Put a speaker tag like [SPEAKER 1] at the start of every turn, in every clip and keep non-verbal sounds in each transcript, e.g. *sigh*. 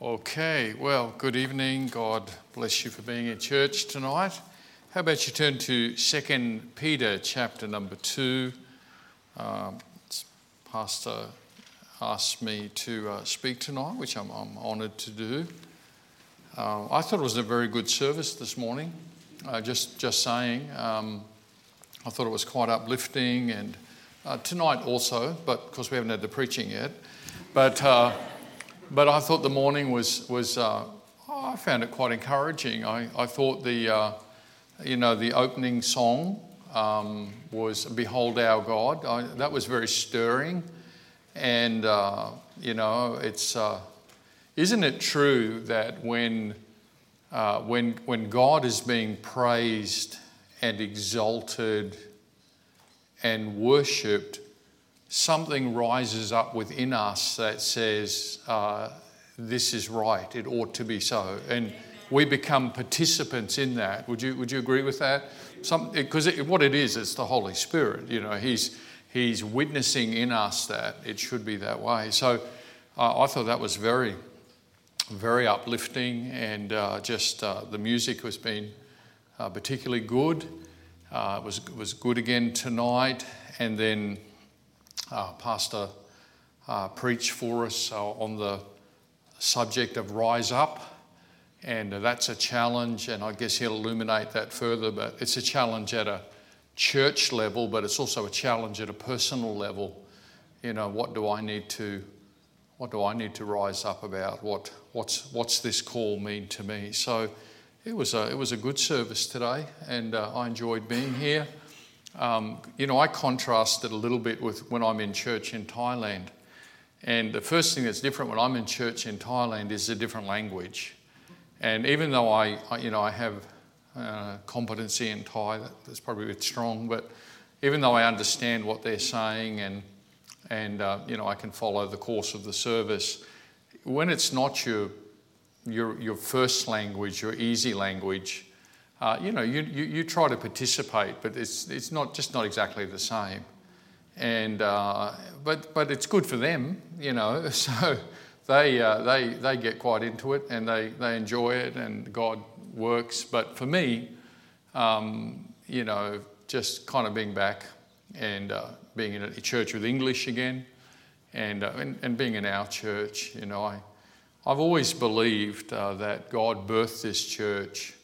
[SPEAKER 1] Okay, well, good evening. God bless you for being in church tonight. How about you turn to 2 Peter chapter number 2? Um, Pastor asked me to uh, speak tonight, which I'm, I'm honoured to do. Uh, I thought it was a very good service this morning. Uh, just, just saying, um, I thought it was quite uplifting, and uh, tonight also, but of course we haven't had the preaching yet. But uh, but I thought the morning was, was uh, oh, I found it quite encouraging. I, I thought the, uh, you know, the opening song um, was Behold Our God. I, that was very stirring. And, uh, you know, it's, uh, isn't it true that when, uh, when, when God is being praised and exalted and worshipped, something rises up within us that says, uh, This is right, it ought to be so. And we become participants in that. Would you, would you agree with that? Because what it is, it's the Holy Spirit. You know, He's, he's witnessing in us that it should be that way. So uh, I thought that was very, very uplifting, and uh, just uh, the music has been uh, particularly good. Uh, it was, was good again tonight, and then uh, Pastor uh, preached for us uh, on the subject of rise up. And that's a challenge, and I guess he'll illuminate that further. But it's a challenge at a church level, but it's also a challenge at a personal level. You know, what do I need to, what do I need to rise up about? What, what's, what's this call mean to me? So, it was a, it was a good service today, and uh, I enjoyed being here. Um, you know, I contrast it a little bit with when I'm in church in Thailand. And the first thing that's different when I'm in church in Thailand is a different language. And even though I, you know, I have uh, competency in Thai, that's probably a bit strong, but even though I understand what they're saying and, and uh, you know, I can follow the course of the service, when it's not your, your, your first language, your easy language, uh, you know, you, you, you, try to participate, but it's, it's not just not exactly the same. And, uh, but, but it's good for them, you know, *laughs* so they, uh, they, they get quite into it and they, they enjoy it and God works. But for me, um, you know, just kind of being back and uh, being in a church with English again and, uh, and, and, being in our church, you know, I, I've always believed uh, that God birthed this church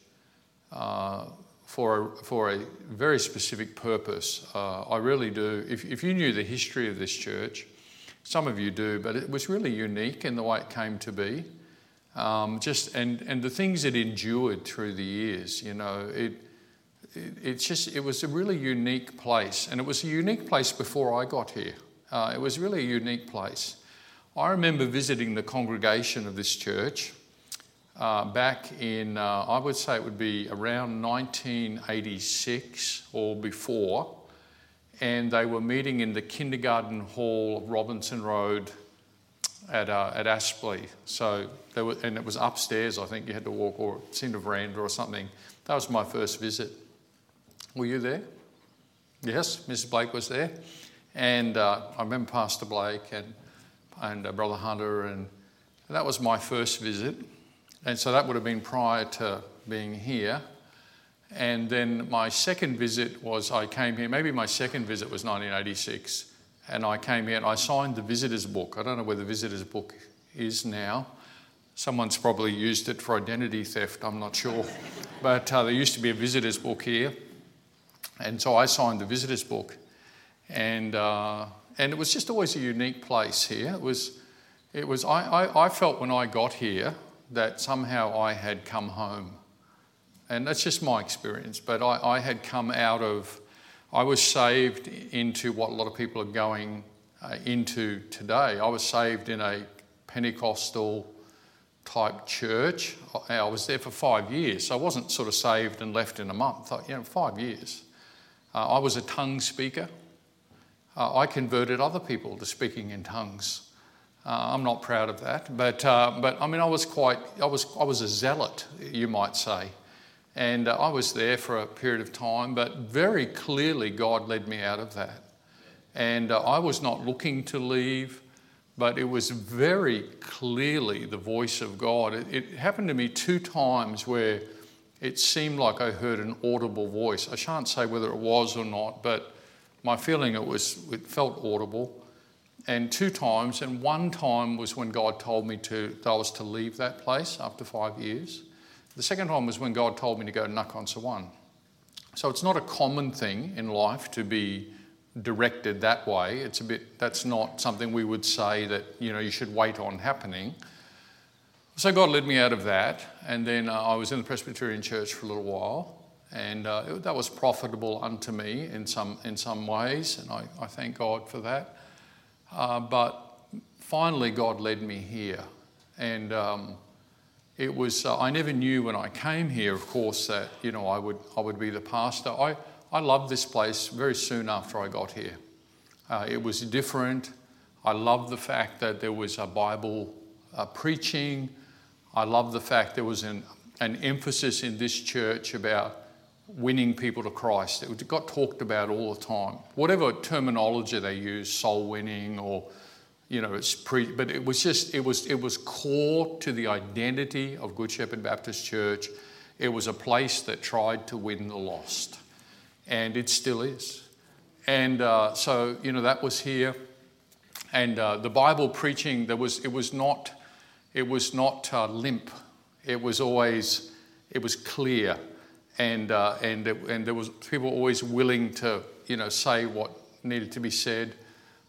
[SPEAKER 1] uh, for, a, for a very specific purpose. Uh, I really do. If, if you knew the history of this church, some of you do, but it was really unique in the way it came to be. Um, just and, and the things it endured through the years, you know, it, it, it's just it was a really unique place, and it was a unique place before I got here. Uh, it was really a unique place. I remember visiting the congregation of this church uh, back in, uh, I would say it would be around 1986 or before, and they were meeting in the kindergarten hall of Robinson Road at, uh, at Aspley. So they were, and it was upstairs, I think you had to walk, or it's a veranda or something. That was my first visit. Were you there? Yes, Mrs. Blake was there. And uh, I remember Pastor Blake and, and uh, Brother Hunter, and that was my first visit. And so that would have been prior to being here. And then my second visit was I came here, maybe my second visit was 1986. And I came here and I signed the visitor's book. I don't know where the visitor's book is now. Someone's probably used it for identity theft, I'm not sure. *laughs* but uh, there used to be a visitor's book here. And so I signed the visitor's book. And, uh, and it was just always a unique place here. It was, it was I, I, I felt when I got here, that somehow I had come home. And that's just my experience, but I, I had come out of, I was saved into what a lot of people are going uh, into today. I was saved in a Pentecostal type church. I was there for five years, so I wasn't sort of saved and left in a month. You know, five years. Uh, I was a tongue speaker. Uh, I converted other people to speaking in tongues. Uh, I'm not proud of that, but, uh, but I mean, I was quite, I was, I was a zealot, you might say. And uh, I was there for a period of time, but very clearly God led me out of that. And uh, I was not looking to leave, but it was very clearly the voice of God. It, it, happened to me two times where it seemed like I heard an audible voice. I shan't say whether it was or not, but my feeling it was it felt audible. And two times, and one time was when God told me to that I was to leave that place after five years. The second time was when God told me to go to Nakhon Sawan. So it's not a common thing in life to be directed that way. It's a bit, that's not something we would say that, you know, you should wait on happening. So God led me out of that, and then uh, I was in the Presbyterian church for a little while, and uh, it, that was profitable unto me in some, in some ways, and I, I thank God for that. Uh, but finally, God led me here, and um, it was, uh, I never knew when I came here, of course, that, you know, I would, I would be the pastor. I, I loved this place very soon after I got here. Uh, it was different. I loved the fact that there was a Bible uh, preaching. I loved the fact there was an, an emphasis in this church about winning people to Christ. It got talked about all the time. Whatever terminology they use, soul winning or you know, it's pre, but it was just, it was, it was core to the identity of Good Shepherd Baptist Church. It was a place that tried to win the lost, and it still is. And uh, so, you know, that was here. And uh, the Bible preaching, there was, it was not, it was not uh, limp. It was always, it was clear, and uh, and it, and there was people always willing to, you know, say what needed to be said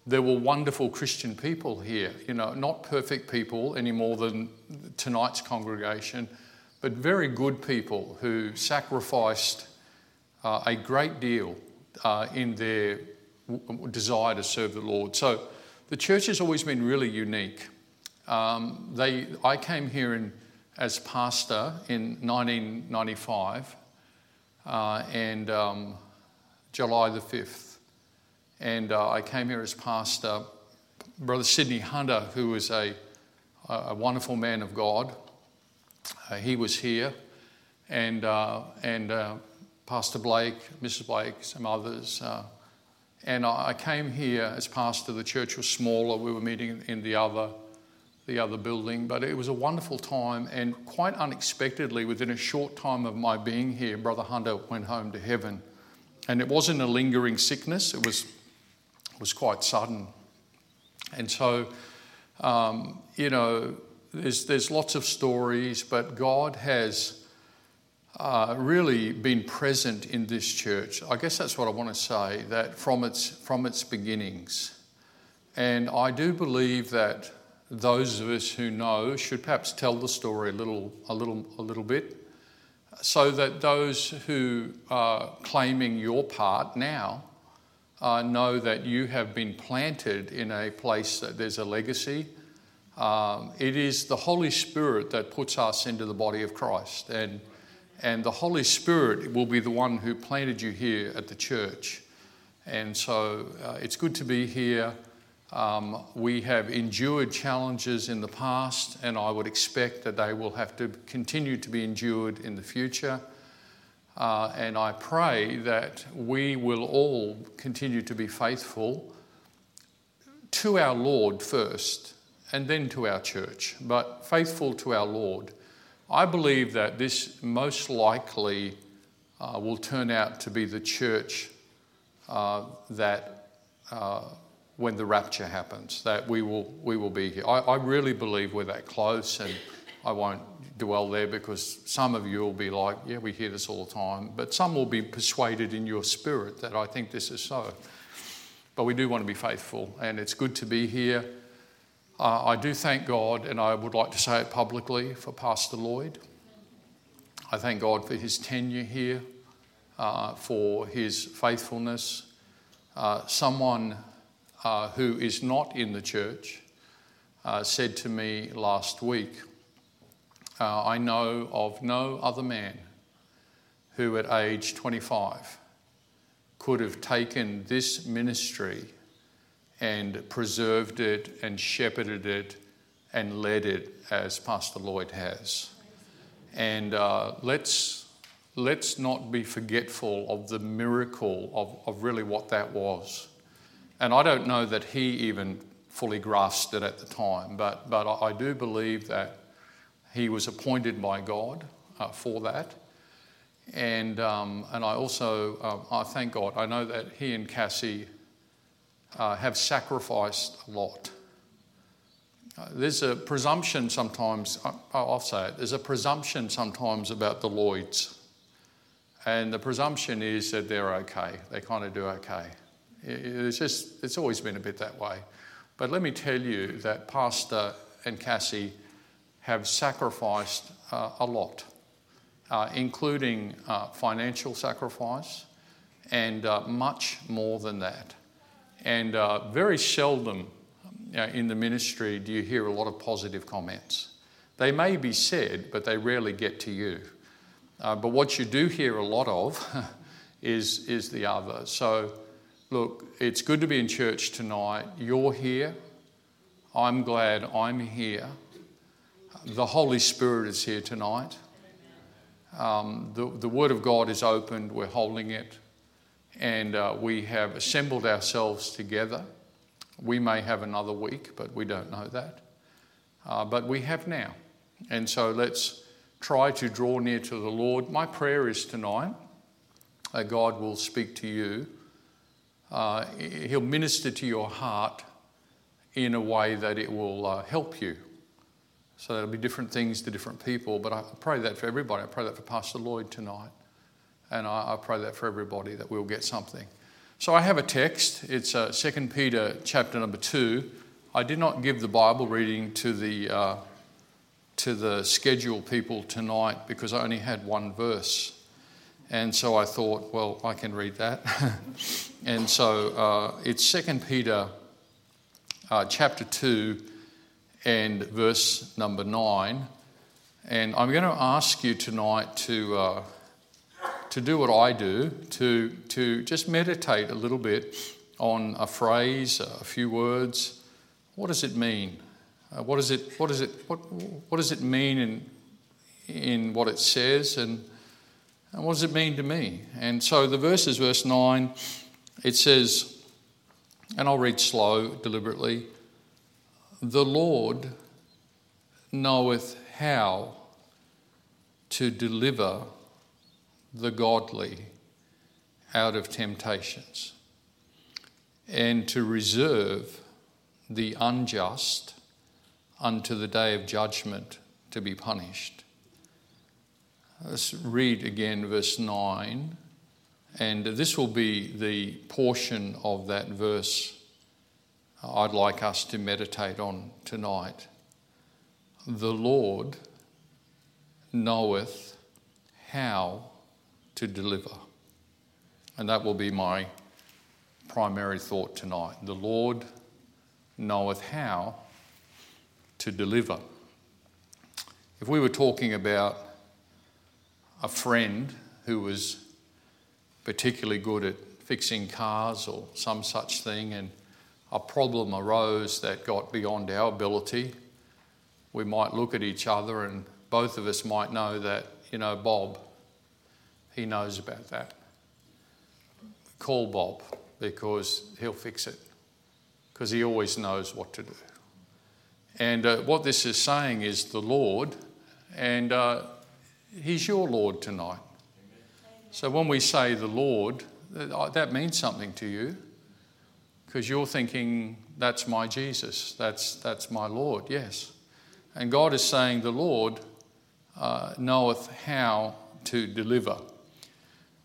[SPEAKER 1] there were wonderful Christian people here, you know, not perfect people any more than tonight's congregation, but very good people who sacrificed uh, a great deal uh, in their w- desire to serve the Lord. So the church has always been really unique. Um, they, I came here in, as pastor in 1995 uh, and um, July the 5th. And uh, I came here as pastor. Brother Sidney Hunter, who is a, a wonderful man of God, uh, he was here. And, uh, and uh, Pastor Blake, Mrs. Blake, some others. And I came here as pastor. The church was smaller. We were meeting in the other, the other building. But it was a wonderful time. And quite unexpectedly, within a short time of my being here, Brother Hunter went home to heaven. And it wasn't a lingering sickness, it was was quite sudden. And so, um, you know, there's, there's lots of stories, but God has uh, really been present in this church. I guess that's what I want to say, that from its, from its beginnings. And I do believe that those of us who know should perhaps tell the story a little, a little, a little bit, so that those who are claiming your part now uh, know that you have been planted in a place that there's a legacy. Um, it is the Holy Spirit that puts us into the body of Christ. And, and the Holy Spirit will be the one who planted you here at the church. And so uh, it's good to be here. Um, we have endured challenges in the past, and I would expect that they will have to continue to be endured in the future. Uh, and I pray that we will all continue to be faithful to our Lord first and then to our church, but faithful to our Lord. I believe that this most likely uh, will turn out to be the church uh, that uh, when the rapture happens, that we will, we will be here. I, I really believe we're that close, and I won't dwell there because some of you will be like, yeah, we hear this all the time. But some will be persuaded in your spirit that I think this is so. But we do want to be faithful, and it's good to be here. Uh, I do thank God, and I would like to say it publicly for Pastor Lloyd. I thank God for his tenure here, uh, for his faithfulness. Uh, someone uh, who is not in the church uh, said to me last week, uh, I know of no other man who, at age 25, could have taken this ministry and preserved it and shepherded it and led it as Pastor Lloyd has. And uh, let's, let's not be forgetful of the miracle of, of really what that was. And I don't know that he even fully grasped it at the time. But, but I do believe that he was appointed by God uh, for that. And, um, and I also uh, I thank God. I know that he and Cassie uh, have sacrificed a lot. Uh, there's a presumption sometimes, I'll say it, there's a presumption sometimes about the Lloyds. And the presumption is that they're okay, they kind of do okay. It's just, it's always been a bit that way. But let me tell you that Pastor and Cassie have sacrificed uh, a lot, uh, including uh, financial sacrifice and uh, much more than that. And uh, very seldom uh, in the ministry do you hear a lot of positive comments. They may be said, but they rarely get to you. but what you do hear a lot of *laughs* is, is the other. So Look, it's good to be in church tonight. You're here. I'm glad I'm here. The Holy Spirit is here tonight. Um, the, the Word of God is opened, we're holding it, and uh, we have assembled ourselves together. We may have another week, but we don't know that. Uh, but we have now. And so let's try to draw near to the Lord. My prayer is tonight that God will speak to you uh, He'll minister to your heart in a way that it will uh, help you. So there'll be different things to different people, but I pray that for everybody. I pray that for Pastor Lloyd tonight. And I, I pray that for everybody that we'll get something. So I have a text. It's uh, 2 Peter chapter number 2. I did not give the Bible reading to the, uh, to the schedule people tonight because I only had one verse. And so I thought, well, I can read that. *laughs* and so uh, it's 2 Peter uh, chapter 2 and verse number 9. And I'm going to ask you tonight to, uh, to do what I do, to, to just meditate a little bit on a phrase, a few words. What does it mean? Uh, what, is it, what, is it, what, what does it mean in, in what it says? And and what does it mean to me? And so the verse is verse 9. It says, and I'll read slow deliberately The Lord knoweth how to deliver the godly out of temptations and to reserve the unjust unto the day of judgment to be punished. Let's read again verse 9, and this will be the portion of that verse I'd like us to meditate on tonight. The Lord knoweth how to deliver. And that will be my primary thought tonight. The Lord knoweth how to deliver. If we were talking about a friend who was particularly good at fixing cars or some such thing, and a problem arose that got beyond our ability, we might look at each other and both of us might know that, you know, Bob, he knows about that. Call Bob because he'll fix it, because he always knows what to do. And uh, what this is saying is the Lord, and uh, He's your Lord tonight. So when we say the Lord, that means something to you because you're thinking, that's my Jesus, that's, that's my Lord, yes. And God is saying, the Lord uh, knoweth how to deliver.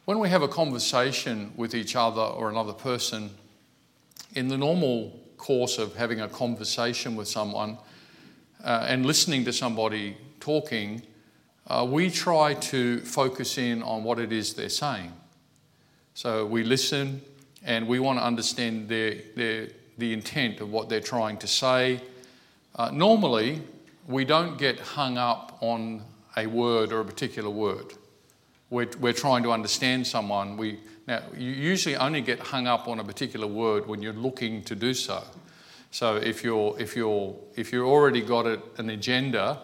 [SPEAKER 1] When we have a conversation with each other or another person, in the normal course of having a conversation with someone uh, and listening to somebody talking, uh, we try to focus in on what it is they're saying. So we listen and we want to understand their, their, the intent of what they're trying to say. Uh, normally, we don't get hung up on a word or a particular word. We're, we're trying to understand someone. We, now, you usually only get hung up on a particular word when you're looking to do so. So if you're, if you're, if you're already got an agenda,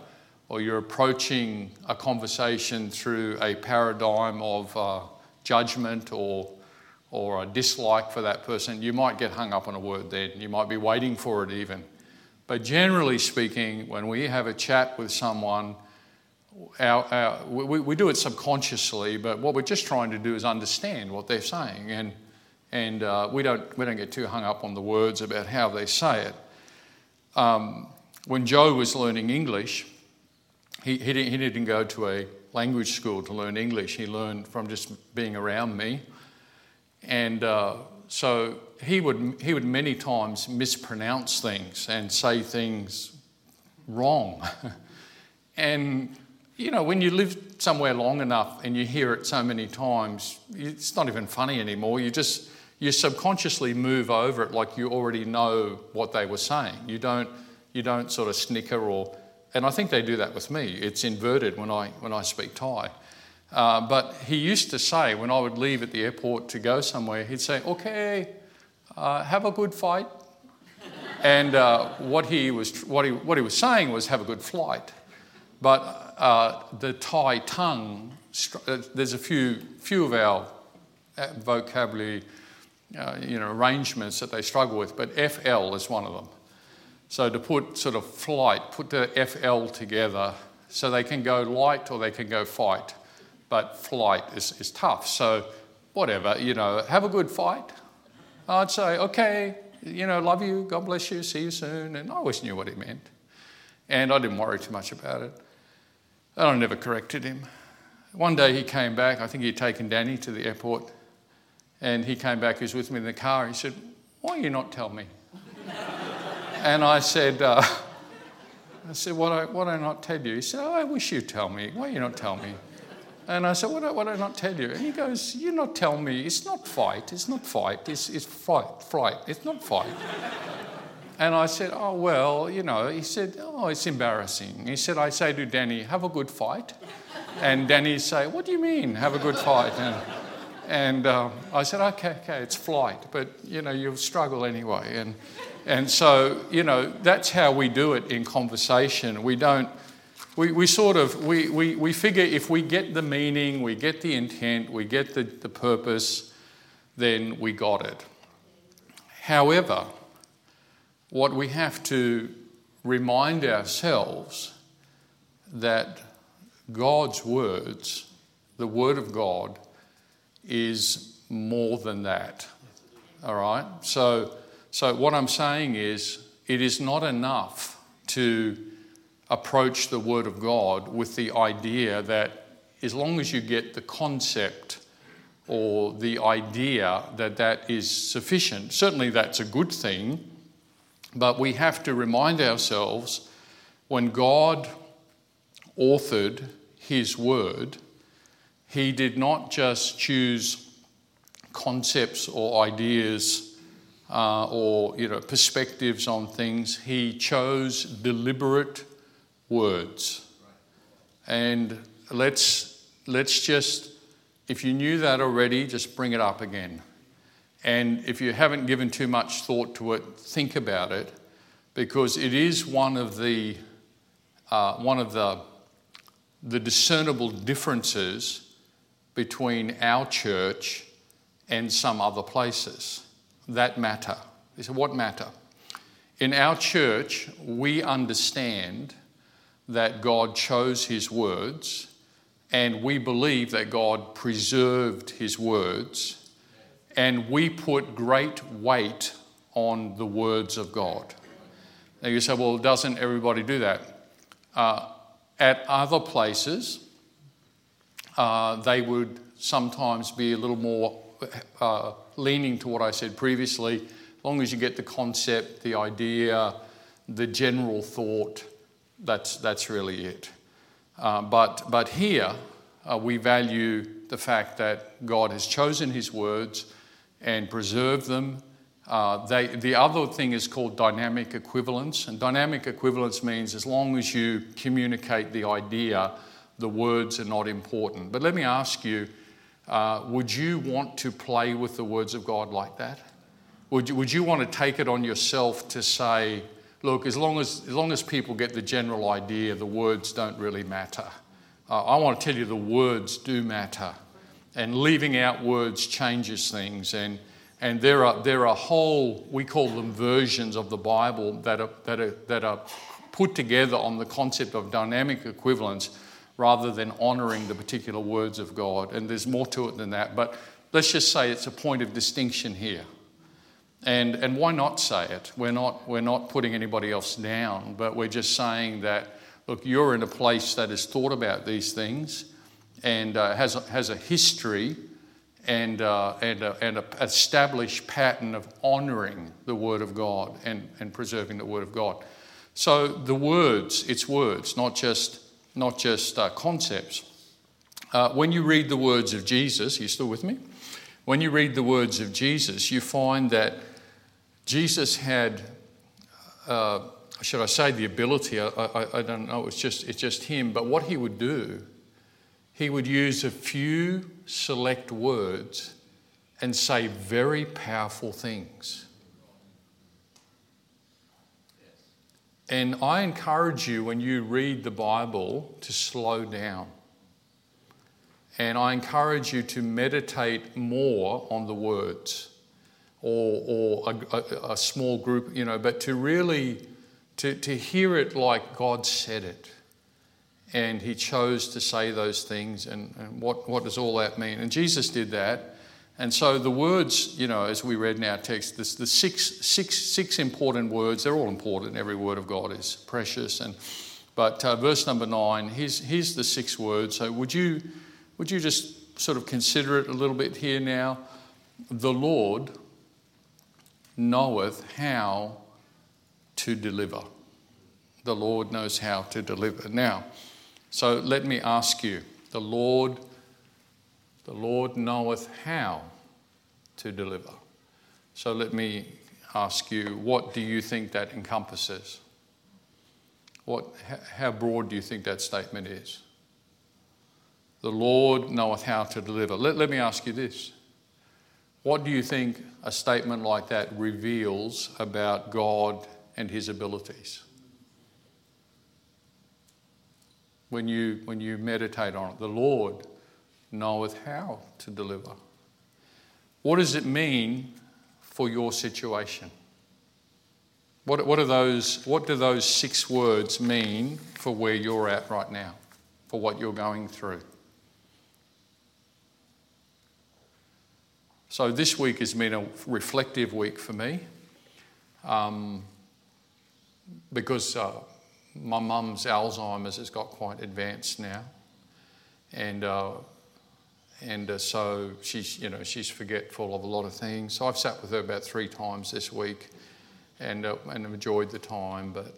[SPEAKER 1] or you're approaching a conversation through a paradigm of uh, judgment or, or a dislike for that person, you might get hung up on a word then. You might be waiting for it even. But generally speaking, when we have a chat with someone, our, our, we, we do it subconsciously, but what we're just trying to do is understand what they're saying. And, and uh, we, don't, we don't get too hung up on the words about how they say it. Um, when Joe was learning English, he, he, didn't, he didn't go to a language school to learn English. He learned from just being around me. And uh, so he would, he would many times mispronounce things and say things wrong. *laughs* and, you know, when you live somewhere long enough and you hear it so many times, it's not even funny anymore. You just, you subconsciously move over it like you already know what they were saying. You don't, you don't sort of snicker or, and I think they do that with me. It's inverted when I, when I speak Thai. Uh, but he used to say, when I would leave at the airport to go somewhere, he'd say, okay, uh, have a good fight. and uh, what, he was, what, he, what he was saying was, have a good flight. But uh, the Thai tongue, uh, there's a few, few of our uh, vocabulary you know, arrangements that they struggle with, but FL is one of them. So to put sort of flight, put the FL together so they can go light or they can go fight but flight is, is tough. So, whatever, you know, have a good fight. I'd say, okay, you know, love you, God bless you, see you soon. And I always knew what he meant. And I didn't worry too much about it. And I never corrected him. One day he came back, I think he'd taken Danny to the airport, and he came back, he was with me in the car. He said, Why you not tell me? And I said, uh, *laughs* I said, why do, why do I not tell you? He said, oh, I wish you'd tell me. Why you not tell me? And I said, what did, what did I not tell you? And he goes, you not tell me. It's not fight. It's not fight. It's, it's flight. Flight. It's not fight. and I said, oh, well, you know. He said, oh, it's embarrassing. He said, I say to Danny, have a good fight. And Danny say, what do you mean, have a good fight? And, and uh, I said, okay, okay, it's flight. But, you know, you'll struggle anyway. And, and so, you know, that's how we do it in conversation. We don't we, we sort of we, we, we figure if we get the meaning we get the intent we get the, the purpose then we got it. However what we have to remind ourselves that god's words the word of god is more than that. All right? So so what i'm saying is it is not enough to approach the Word of God with the idea that as long as you get the concept or the idea that that is sufficient, certainly that's a good thing, but we have to remind ourselves when God authored His Word, He did not just choose concepts or ideas uh, or you know perspectives on things. He chose deliberate words. And let's, let's just, if you knew that already, just bring it up again. And if you haven't given too much thought to it, think about it, because it is one of the, uh, one of the, the discernible differences between our church and some other places that matter. They said, what matter? In our church, we understand that God chose his words, and we believe that God preserved his words, and we put great weight on the words of God. Now you say, well, doesn't everybody do that? Uh, at other places, uh, they would sometimes be a little more uh, leaning to what I said previously, as long as you get the concept, the idea, the general thought, that's, that's really it. Uh, but, but here, uh, we value the fact that God has chosen His words and preserved them. Uh, they, the other thing is called dynamic equivalence. And dynamic equivalence means as long as you communicate the idea, the words are not important. But let me ask you uh, would you want to play with the words of God like that? Would you, would you want to take it on yourself to say, look, as long as, as long as people get the general idea, the words don't really matter. Uh, I want to tell you the words do matter. and leaving out words changes things. And, and there, are, there are whole, we call them versions of the Bible that are, that, are, that are put together on the concept of dynamic equivalence rather than honoring the particular words of God. And there's more to it than that. But let's just say it's a point of distinction here. And, and why not say it? We're not, we're not putting anybody else down, but we're just saying that, look, you're in a place that has thought about these things and uh, has, has a history and, uh, and, and an established pattern of honoring the Word of God and, and preserving the Word of God. So the words, it's words, not just, not just uh, concepts. Uh, when you read the words of Jesus, you still with me? When you read the words of Jesus, you find that Jesus had, uh, should I say, the ability, I, I, I don't know, it's just, it's just him, but what he would do, he would use a few select words and say very powerful things. And I encourage you when you read the Bible to slow down. And I encourage you to meditate more on the words or, or a, a, a small group, you know, but to really to, to hear it like God said it. And he chose to say those things. And, and what, what does all that mean? And Jesus did that. And so the words, you know, as we read in our text, this, the six, six, six important words, they're all important. Every word of God is precious. And, but uh, verse number nine, here's, here's the six words. So would you, would you just sort of consider it a little bit here now? The Lord knoweth how to deliver. The Lord knows how to deliver. Now, so let me ask you, the Lord the Lord knoweth how to deliver. So let me ask you, what do you think that encompasses? What, how broad do you think that statement is? The Lord knoweth how to deliver. Let, let me ask you this. What do you think a statement like that reveals about God and his abilities? When you, when you meditate on it, the Lord knoweth how to deliver. What does it mean for your situation? What, what, are those, what do those six words mean for where you're at right now, for what you're going through? So, this week has been a reflective week for me um, because uh, my mum's Alzheimer's has got quite advanced now. And uh, and uh, so she's, you know, she's forgetful of a lot of things. So I've sat with her about three times this week, and uh, and enjoyed the time. But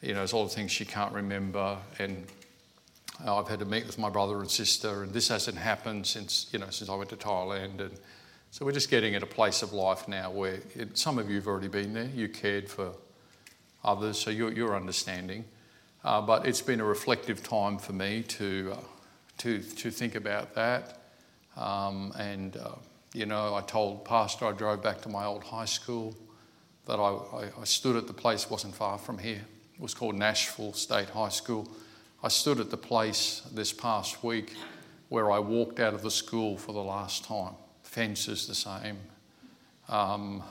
[SPEAKER 1] you know, there's a lot of things she can't remember, and I've had to meet with my brother and sister, and this hasn't happened since you know since I went to Thailand, and so we're just getting at a place of life now where it, some of you've already been there. You cared for others, so you're, you're understanding. Uh, but it's been a reflective time for me to uh, to, to think about that. Um, and, uh, you know, I told Pastor I drove back to my old high school that I, I, I stood at the place, wasn't far from here. It was called Nashville State High School. I stood at the place this past week where I walked out of the school for the last time. Fence is the same. Um,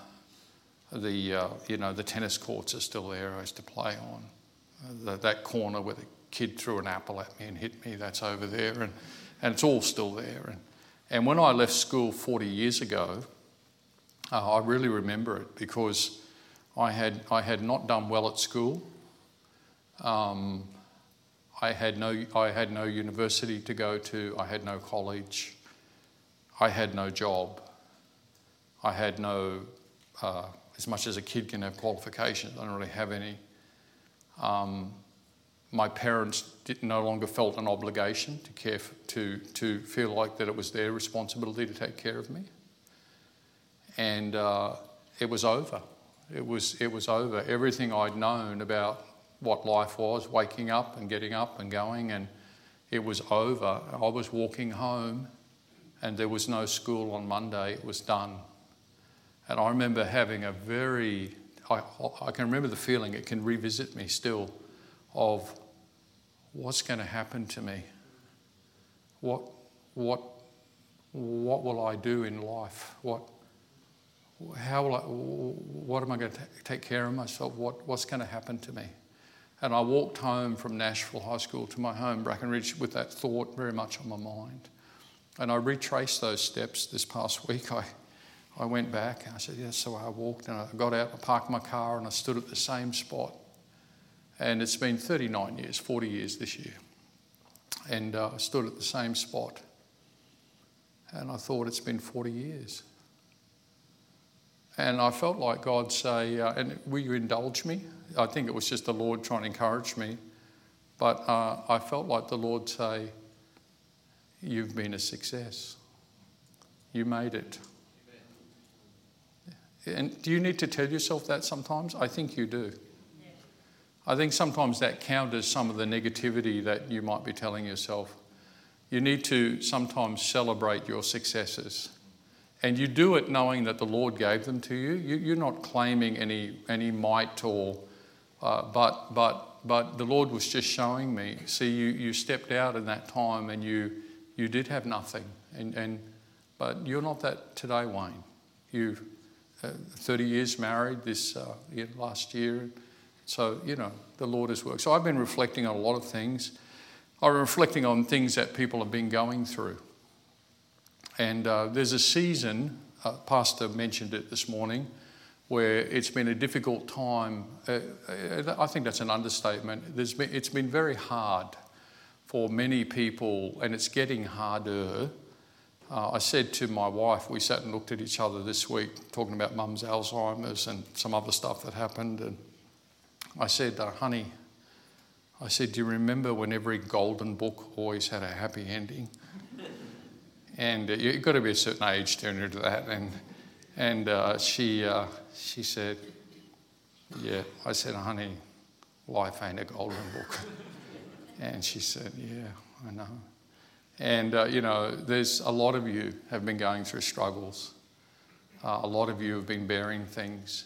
[SPEAKER 1] the, uh, you know, the tennis courts are still there I used to play on. Uh, the, that corner where the kid threw an apple at me and hit me, that's over there, and, and it's all still there. And, and when I left school 40 years ago, uh, I really remember it because I had, I had not done well at school. Um, I, had no, I had no university to go to, I had no college, I had no job, I had no, uh, as much as a kid can have qualifications, I don't really have any. Um, my parents did, no longer felt an obligation to care for, to, to feel like that it was their responsibility to take care of me. And uh, it was over. It was, it was over. Everything i'd known about what life was waking up and getting up and going and it was over. I was walking home and there was no school on monday. It was done. And i remember having a very I, I can remember the feeling it can revisit me still of what's going to happen to me? What, what, what will I do in life? What, how will I, what am I going to take care of myself? What, what's going to happen to me? And I walked home from Nashville High School to my home, Bracken Ridge, with that thought very much on my mind. And I retraced those steps this past week. I, I went back and I said, Yes, so I walked and I got out, I parked my car, and I stood at the same spot. And it's been 39 years, 40 years this year. And uh, I stood at the same spot. And I thought, It's been 40 years. And I felt like God say, uh, and will you indulge me? I think it was just the Lord trying to encourage me. But uh, I felt like the Lord say, You've been a success. You made it. And do you need to tell yourself that sometimes? I think you do. I think sometimes that counters some of the negativity that you might be telling yourself. You need to sometimes celebrate your successes. And you do it knowing that the Lord gave them to you. you are not claiming any, any might or, uh, but, but, but the Lord was just showing me. See, you, you stepped out in that time and you, you did have nothing. And, and, but you're not that today, Wayne. You uh, 30 years married this uh, last year. So, you know, the Lord has worked. So I've been reflecting on a lot of things. I'm reflecting on things that people have been going through. And uh, there's a season, uh, Pastor mentioned it this morning, where it's been a difficult time. Uh, uh I think that's an understatement. Been, it's been very hard for many people, and it's getting harder. Uh, I said to my wife, we sat and looked at each other this week, talking about mum's Alzheimer's and some other stuff that happened. And I said, uh, honey, I said, do you remember when every golden book always had a happy ending? *laughs* and uh, you've got to be a certain age to enter into that. And, and uh, she, uh, she said, Yeah. I said, Honey, life ain't a golden book. *laughs* and she said, Yeah, I know. And, uh, you know, there's a lot of you have been going through struggles. Uh, a lot of you have been bearing things.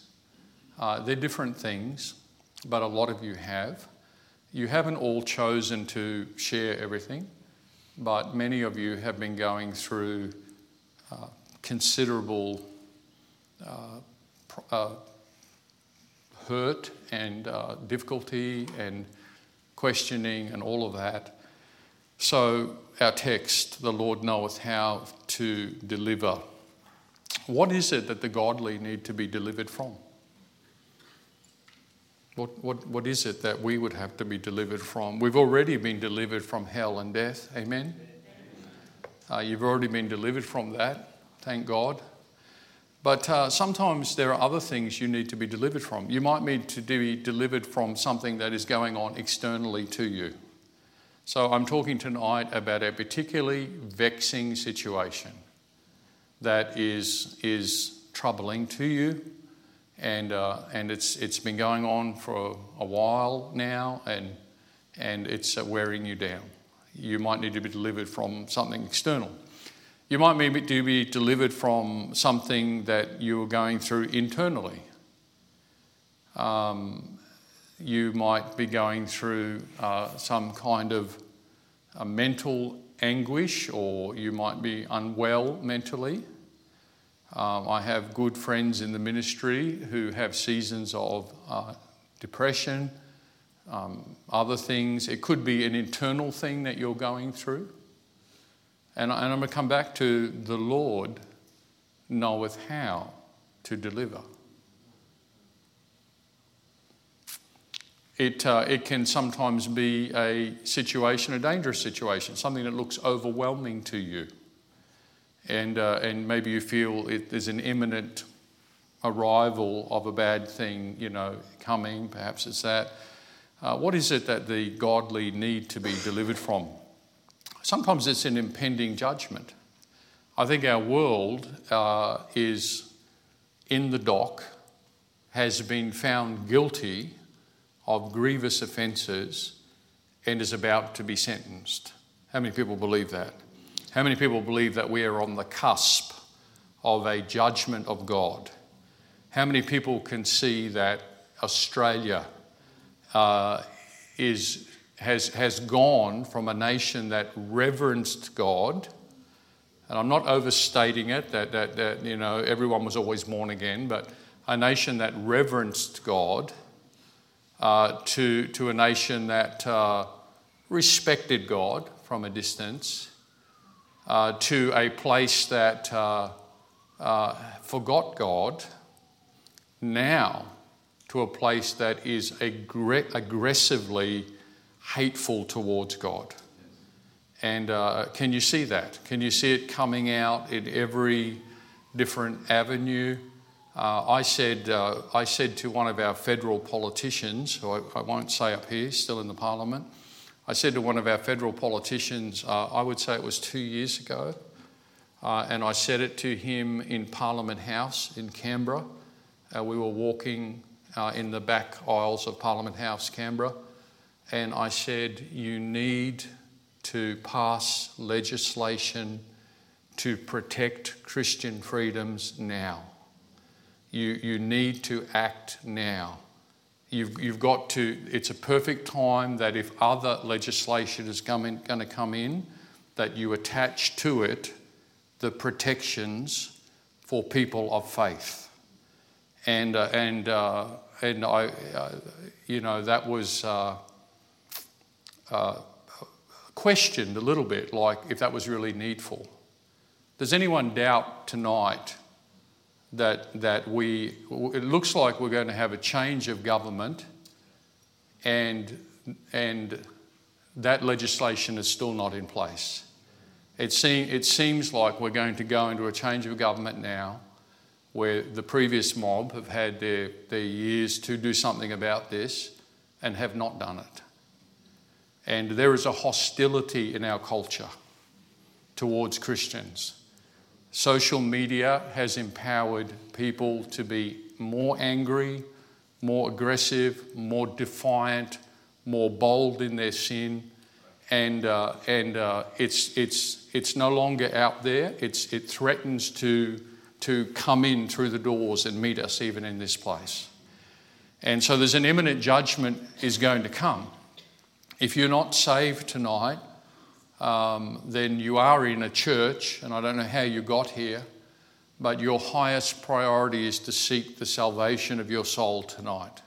[SPEAKER 1] Uh, they're different things, but a lot of you have. You haven't all chosen to share everything but many of you have been going through uh, considerable uh, uh, hurt and uh, difficulty and questioning and all of that. So, our text, the Lord knoweth how to deliver. What is it that the godly need to be delivered from? What, what, what is it that we would have to be delivered from? We've already been delivered from hell and death. Amen? Uh, you've already been delivered from that. Thank God. But uh, sometimes there are other things you need to be delivered from. You might need to be delivered from something that is going on externally to you. So I'm talking tonight about a particularly vexing situation that is, is troubling to you and uh, and it's it's been going on for a while now, and and it's uh, wearing you down. You might need to be delivered from something external. You might need to be delivered from something that you are going through internally. Um, you might be going through uh, some kind of mental anguish, or you might be unwell mentally. Um, I have good friends in the ministry who have seasons of uh, depression, um, other things. It could be an internal thing that you're going through. And, and I'm going to come back to the Lord knoweth how to deliver. It, uh, it can sometimes be a situation, a dangerous situation, something that looks overwhelming to you and, uh, and maybe you feel it, there's an imminent arrival of a bad thing, you know, coming, perhaps it's that. Uh, what is it that the godly need to be delivered from? Sometimes it's an impending judgment. I think our world uh, is in the dock, has been found guilty of grievous offences, and is about to be sentenced. How many people believe that? How many people believe that we are on the cusp of a judgment of God? How many people can see that Australia uh, is, has, has gone from a nation that reverenced God, and I'm not overstating it that, that, that you know everyone was always born again, but a nation that reverenced God uh, to, to a nation that uh, respected God from a distance uh, to a place that uh, uh, forgot God now to a place that is aggr- aggressively hateful towards God. And uh, can you see that? Can you see it coming out in every different avenue? Uh, I, said, uh, I said to one of our federal politicians, who I, I, won't say up here, still in the parliament, I said to one of our federal politicians, uh, I would say it was two years ago, uh, and I said it to him in Parliament House in Canberra. Uh, we were walking in the back aisles of Parliament House, Canberra, and I said, You need to pass legislation to protect Christian freedoms now. You, you need to act now. You've, you've got to, it's a perfect time that if other legislation is going to come in, that you attach to it the protections for people of faith. And, uh, and, uh, and I, uh, you know, that was uh, uh, questioned a little bit, like if that was really needful. Does anyone doubt tonight that, that we, it looks like we're going to have a change of government and, and that legislation is still not in place? It, seem, it seems like we're going to go into a change of government now where the previous mob have had their, their years to do something about this and have not done it. And there is a hostility in our culture towards Christians. Social media has empowered people to be more angry, more aggressive, more defiant, more bold in their sin. And, uh, and uh, it's, it's, it's no longer out there. It's, it threatens to, to come in through the doors and meet us even in this place. And so there's an imminent judgment is going to come. If you're not saved tonight, um, then you are in a church, and I don't know how you got here, but your highest priority is to seek the salvation of your soul tonight.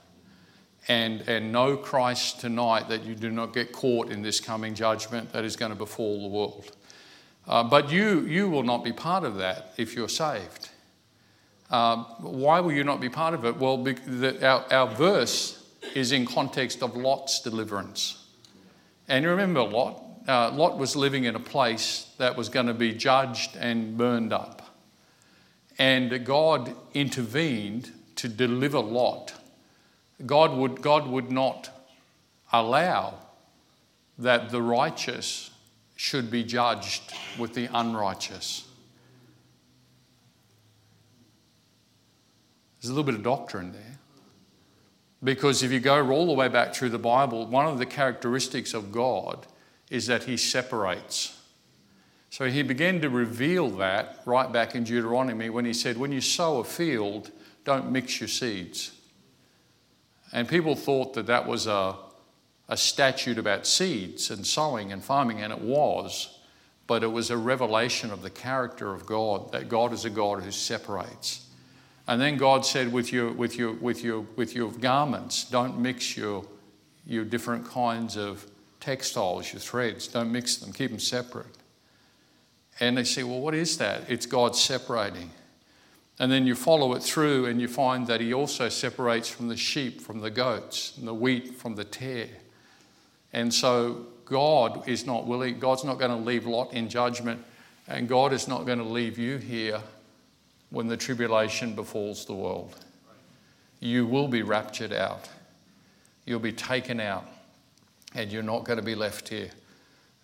[SPEAKER 1] And, and know Christ tonight that you do not get caught in this coming judgment that is going to befall the world. Uh, but you, you will not be part of that if you're saved. Um, why will you not be part of it? Well, the, our, our verse is in context of Lot's deliverance. And you remember Lot? Uh, Lot was living in a place that was going to be judged and burned up. And God intervened to deliver Lot. God would, God would not allow that the righteous should be judged with the unrighteous. There's a little bit of doctrine there. Because if you go all the way back through the Bible, one of the characteristics of God is that He separates. So He began to reveal that right back in Deuteronomy when He said, When you sow a field, don't mix your seeds. And people thought that that was a, a statute about seeds and sowing and farming, and it was. But it was a revelation of the character of God, that God is a God who separates. And then God said, with your, with your, with your, with your garments, don't mix your, your different kinds of textiles, your threads, don't mix them, keep them separate. And they say, well, what is that? It's God separating. And then you follow it through and you find that He also separates from the sheep, from the goats, and the wheat from the tare. And so God is not willing, God's not going to leave Lot in judgment, and God is not going to leave you here when the tribulation befalls the world. You will be raptured out. You'll be taken out, and you're not going to be left here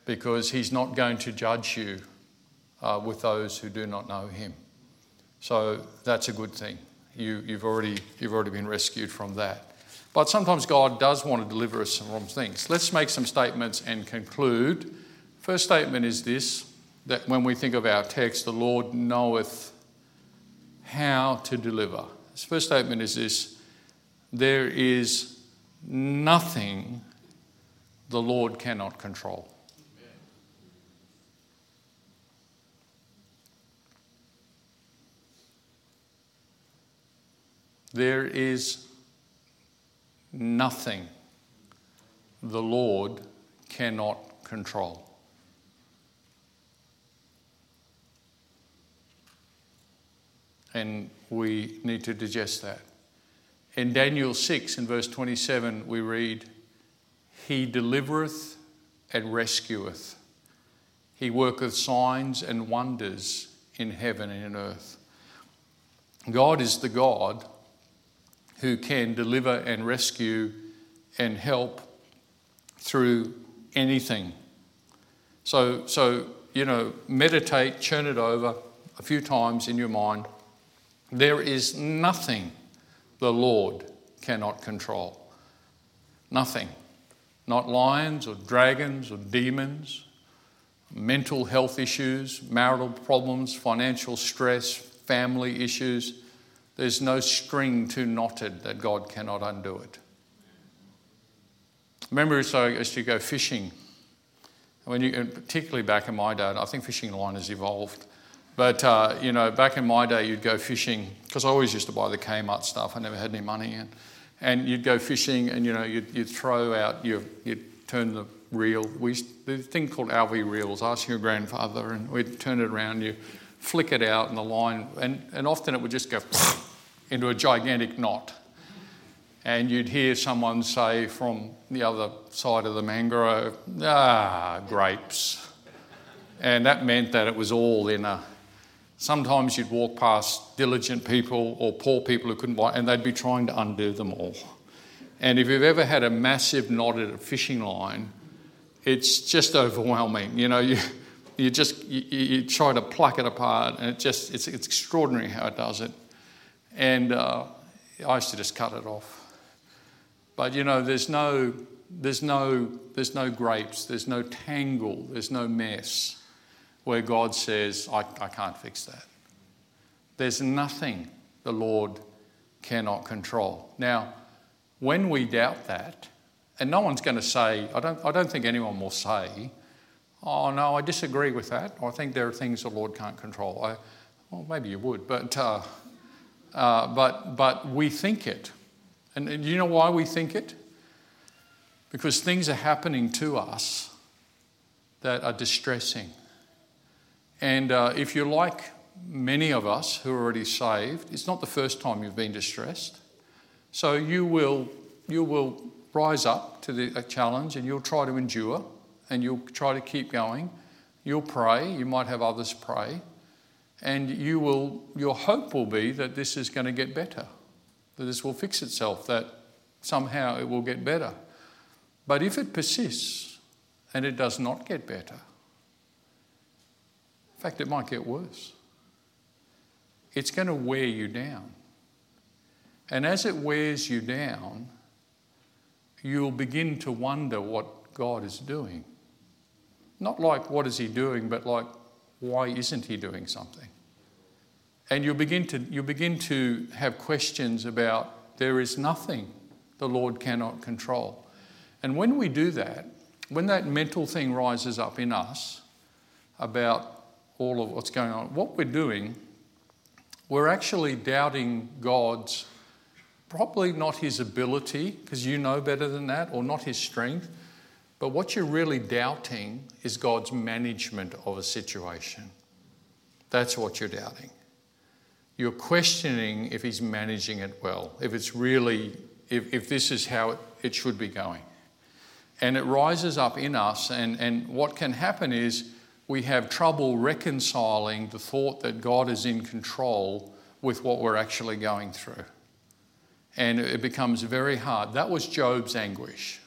[SPEAKER 1] because He's not going to judge you uh, with those who do not know Him. So that's a good thing. You, you've, already, you've already been rescued from that. But sometimes God does want to deliver us from things. Let's make some statements and conclude. First statement is this that when we think of our text, the Lord knoweth how to deliver. His first statement is this there is nothing the Lord cannot control. There is nothing the Lord cannot control. And we need to digest that. In Daniel 6, in verse 27, we read, he delivereth and rescueth. He worketh signs and wonders in heaven and in earth. God is the God who can deliver and rescue and help through anything. So, so you know, meditate, churn it over a few times in your mind. There is nothing the Lord cannot control. Nothing. Not lions or dragons or demons, mental health issues, marital problems, financial stress, family issues. There's no string too knotted that God cannot undo it. Remember, so as you go fishing, when you, particularly back in my day, I think fishing line has evolved. But, uh, you know, back in my day, you'd go fishing, because I always used to buy the Kmart stuff. I never had any money. And, and you'd go fishing and, you know, you'd, you'd throw out, your, you'd turn the reel. We the thing called Alvey reels, ask your grandfather, and we'd turn it around, you flick it out, and the line, and, and often it would just go into a gigantic knot. And you'd hear someone say from the other side of the mangrove, ah, grapes. And that meant that it was all in a Sometimes you'd walk past diligent people or poor people who couldn't buy, and they'd be trying to undo them all. And if you've ever had a massive knot at a fishing line, it's just overwhelming. You know, *laughs* you, you just you, you try to pluck it apart, and it just it's, it's extraordinary how it does it. And uh, I used to just cut it off. But you know, there's no there's no there's no grapes, there's no tangle, there's no mess where God says, I, I can't fix that. There's nothing the Lord cannot control. Now, when we doubt that, and no one's going to say, I don't, I don't think anyone will say, oh no, I disagree with that. I think there are things the Lord can't control. I, well, maybe you would, but, uh, uh, but, but we think it. And, and you know why we think it? Because things are happening to us that are distressing and uh, if you're like many of us who are already saved, it's not the first time you've been distressed. So you will, you will rise up to the challenge and you'll try to endure and you'll try to keep going. You'll pray, you might have others pray, and you will, your hope will be that this is going to get better, that this will fix itself, that somehow it will get better. But if it persists and it does not get better, fact, it might get worse. It's going to wear you down. And as it wears you down, you'll begin to wonder what God is doing. Not like, what is He doing, but like, why isn't He doing something? And you'll begin to, you'll begin to have questions about there is nothing the Lord cannot control. And when we do that, when that mental thing rises up in us about all of what's going on. What we're doing, we're actually doubting God's, probably not his ability, because you know better than that, or not his strength, but what you're really doubting is God's management of a situation. That's what you're doubting. You're questioning if he's managing it well, if it's really, if, if this is how it, it should be going. And it rises up in us, and, and what can happen is we have trouble reconciling the thought that God is in control with what we're actually going through. And it becomes very hard. That was Job's anguish.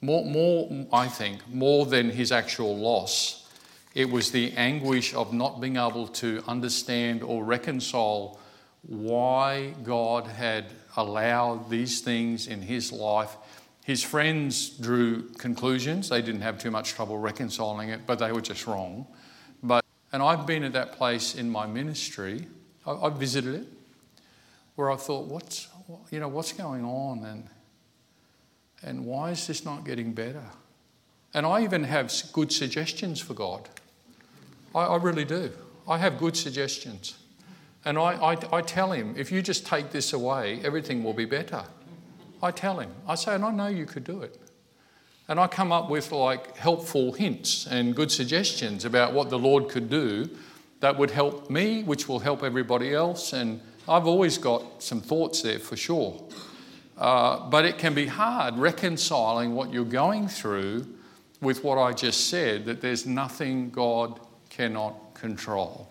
[SPEAKER 1] More, more, I think, more than his actual loss, it was the anguish of not being able to understand or reconcile why God had allowed these things in his life his friends drew conclusions. They didn't have too much trouble reconciling it, but they were just wrong. But, and I've been at that place in my ministry. I, I visited it, where I thought, what's, you know, what's going on, and and why is this not getting better? And I even have good suggestions for God. I, I really do. I have good suggestions. And I, I, I tell him, if you just take this away, everything will be better. I tell him, I say, and I know you could do it. And I come up with like helpful hints and good suggestions about what the Lord could do that would help me, which will help everybody else. And I've always got some thoughts there for sure. Uh, but it can be hard reconciling what you're going through with what I just said that there's nothing God cannot control.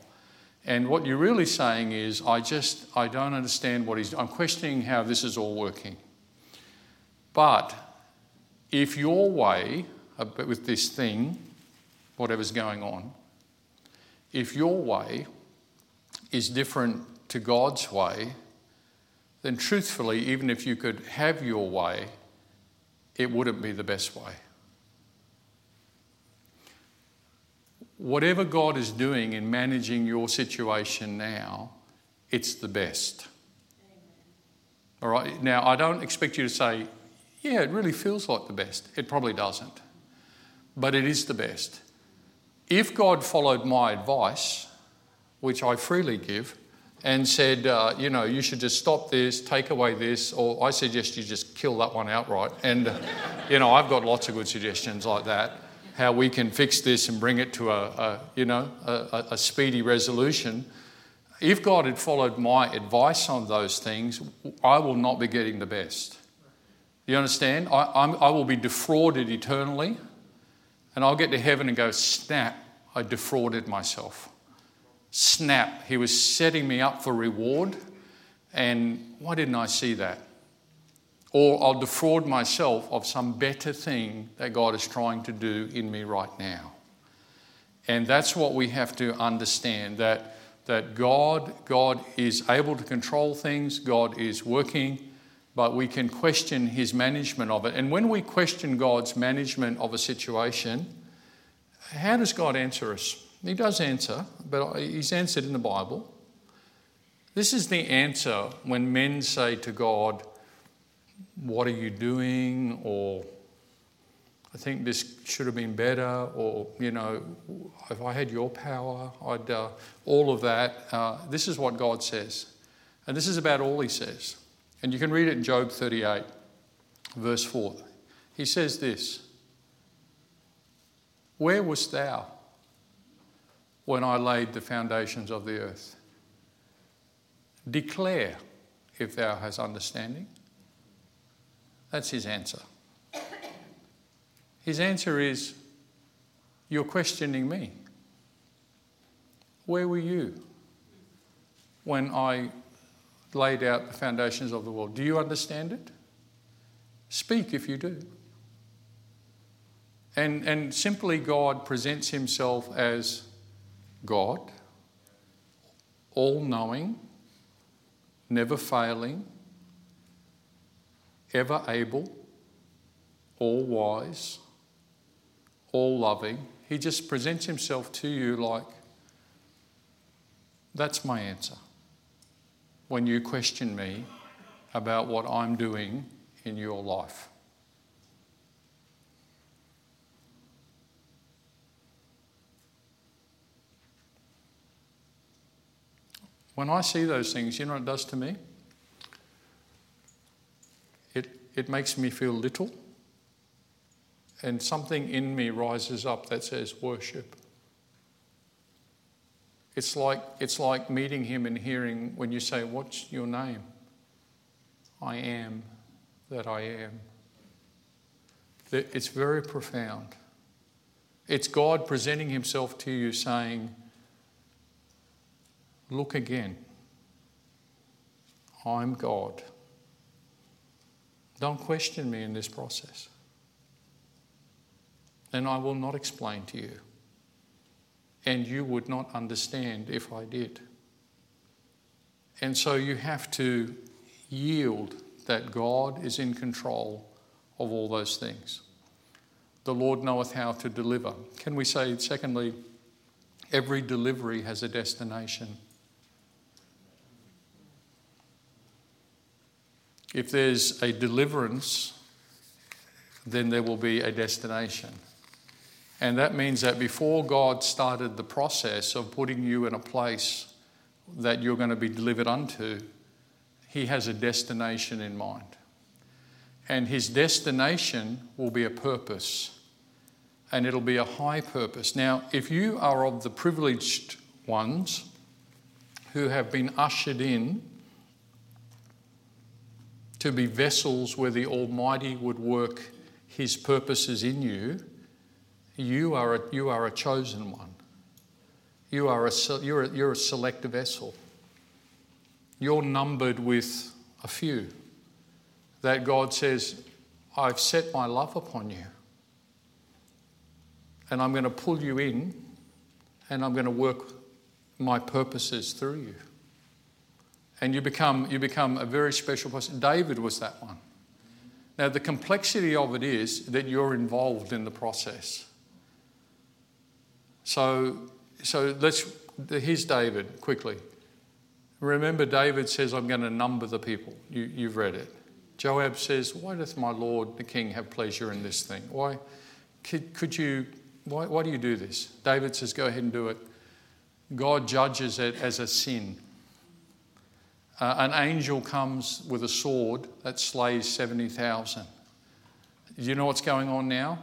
[SPEAKER 1] And what you're really saying is, I just, I don't understand what he's, I'm questioning how this is all working. But if your way with this thing, whatever's going on, if your way is different to God's way, then truthfully, even if you could have your way, it wouldn't be the best way. Whatever God is doing in managing your situation now, it's the best. All right, now I don't expect you to say, yeah, it really feels like the best. It probably doesn't, but it is the best. If God followed my advice, which I freely give, and said, uh, you know, you should just stop this, take away this, or I suggest you just kill that one outright. And, *laughs* you know, I've got lots of good suggestions like that, how we can fix this and bring it to a, a you know, a, a speedy resolution. If God had followed my advice on those things, I will not be getting the best. You understand? I, I will be defrauded eternally, and I'll get to heaven and go, snap, I defrauded myself snap, he was setting me up for reward. And why didn't I see that? Or I'll defraud myself of some better thing that God is trying to do in me right now. And that's what we have to understand that, that God, God is able to control things, God is working, but we can question his management of it. And when we question God's management of a situation, how does God answer us? He does answer, but he's answered in the Bible. This is the answer when men say to God, What are you doing? or I think this should have been better, or, you know, if I had your power, I'd, uh, all of that. Uh, this is what God says. And this is about all he says. And you can read it in Job 38, verse 4. He says this Where wast thou? when I laid the foundations of the earth. Declare if thou hast understanding. That's his answer. His answer is, You're questioning me. Where were you when I laid out the foundations of the world? Do you understand it? Speak if you do. And, and simply, God presents himself as God, all knowing, never failing, ever able, all wise, all loving. He just presents himself to you like, that's my answer. When you question me about what I'm doing in your life. When I see those things, you know what it does to me? It, it makes me feel little, and something in me rises up that says, Worship. It's like, it's like meeting him and hearing when you say, What's your name? I am that I am. It's very profound. It's God presenting himself to you saying, Look again. I'm God. Don't question me in this process. Then I will not explain to you. And you would not understand if I did. And so you have to yield that God is in control of all those things. The Lord knoweth how to deliver. Can we say, secondly, every delivery has a destination? If there's a deliverance, then there will be a destination. And that means that before God started the process of putting you in a place that you're going to be delivered unto, he has a destination in mind. And his destination will be a purpose, and it'll be a high purpose. Now, if you are of the privileged ones who have been ushered in to be vessels where the Almighty would work his purposes in you, you are a, you are a chosen one. You are a, you're, a, you're a select vessel. You're numbered with a few. That God says, I've set my love upon you. And I'm going to pull you in and I'm going to work my purposes through you. And you become, you become a very special person. David was that one. Now, the complexity of it is that you're involved in the process. So, so let's, here's David quickly. Remember, David says, I'm going to number the people. You, you've read it. Joab says, Why doth my Lord the king have pleasure in this thing? Why could, could you, why, why do you do this? David says, Go ahead and do it. God judges it as a sin. Uh, an angel comes with a sword that slays 70,000. Do you know what's going on now?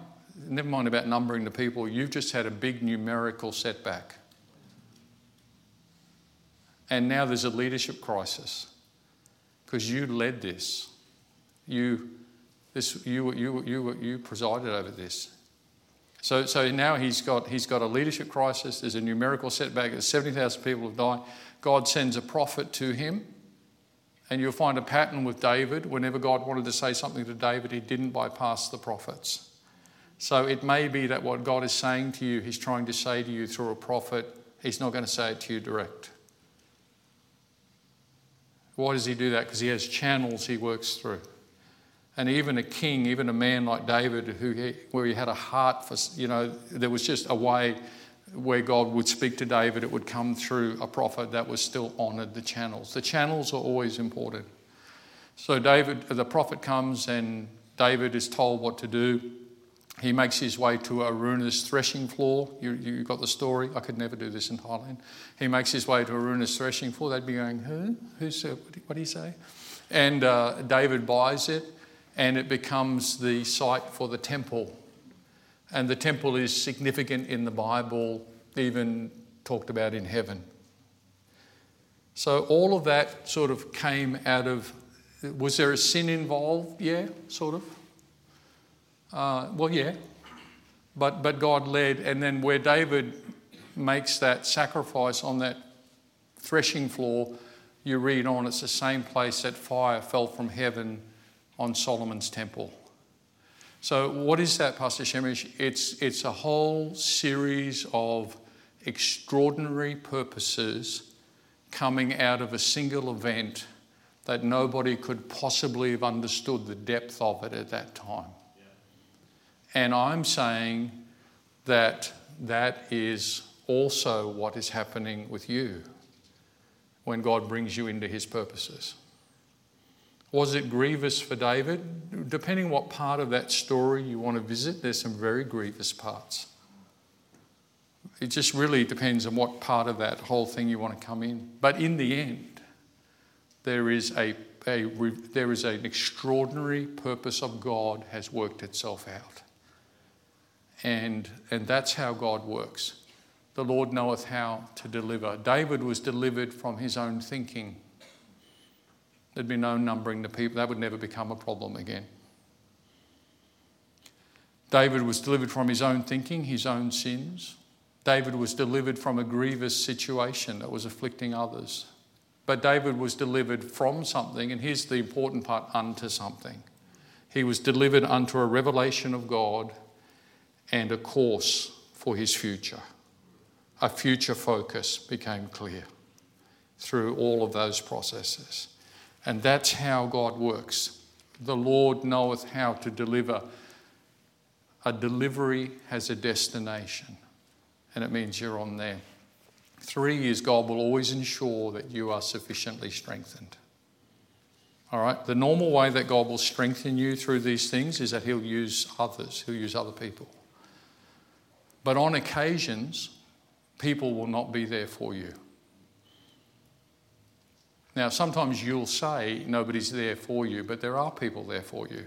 [SPEAKER 1] Never mind about numbering the people, you've just had a big numerical setback. And now there's a leadership crisis because you led this. You, this, you, you, you, you presided over this. So, so now he's got, he's got a leadership crisis. There's a numerical setback. 70,000 people have died. God sends a prophet to him. And you'll find a pattern with David. Whenever God wanted to say something to David, he didn't bypass the prophets. So it may be that what God is saying to you, He's trying to say to you through a prophet, He's not going to say it to you direct. Why does He do that? Because He has channels He works through. And even a king, even a man like David, who where he had a heart for, you know, there was just a way where God would speak to David, it would come through a prophet that was still honoured the channels. The channels are always important. So David, the prophet comes and David is told what to do. He makes his way to Araunah's threshing floor. You, you got the story. I could never do this in Thailand. He makes his way to Araunah's threshing floor. They'd be going, Who? Who's, uh, what do you say? And uh, David buys it, and it becomes the site for the temple. And the temple is significant in the Bible, even talked about in heaven. So all of that sort of came out of. Was there a sin involved? Yeah, sort of. Uh, well, yeah. But, but God led. And then where David makes that sacrifice on that threshing floor, you read on, it's the same place that fire fell from heaven on Solomon's temple. So, what is that, Pastor Sehmish? It's, it's a whole series of extraordinary purposes coming out of a single event that nobody could possibly have understood the depth of it at that time. And I'm saying that that is also what is happening with you when God brings you into his purposes. Was it grievous for David? Depending what part of that story you want to visit, there's some very grievous parts. It just really depends on what part of that whole thing you want to come in. But in the end, there is a, a there is an extraordinary purpose of God has worked itself out. And, and that's how God works. The Lord knoweth how to deliver. David was delivered from his own thinking. There'd be no numbering the people, that would never become a problem again. David was delivered from his own thinking, his own sins. David was delivered from a grievous situation that was afflicting others. But David was delivered from something, and here's the important part unto something. He was delivered unto a revelation of God and a course for his future. A future focus became clear through all of those processes. And that's how God works. The Lord knoweth how to deliver. A delivery has a destination, and it means you're on there. Three is God will always ensure that you are sufficiently strengthened. All right, the normal way that God will strengthen you through these things is that He'll use others, He'll use other people. But on occasions, people will not be there for you. Now, sometimes you'll say nobody's there for you, but there are people there for you.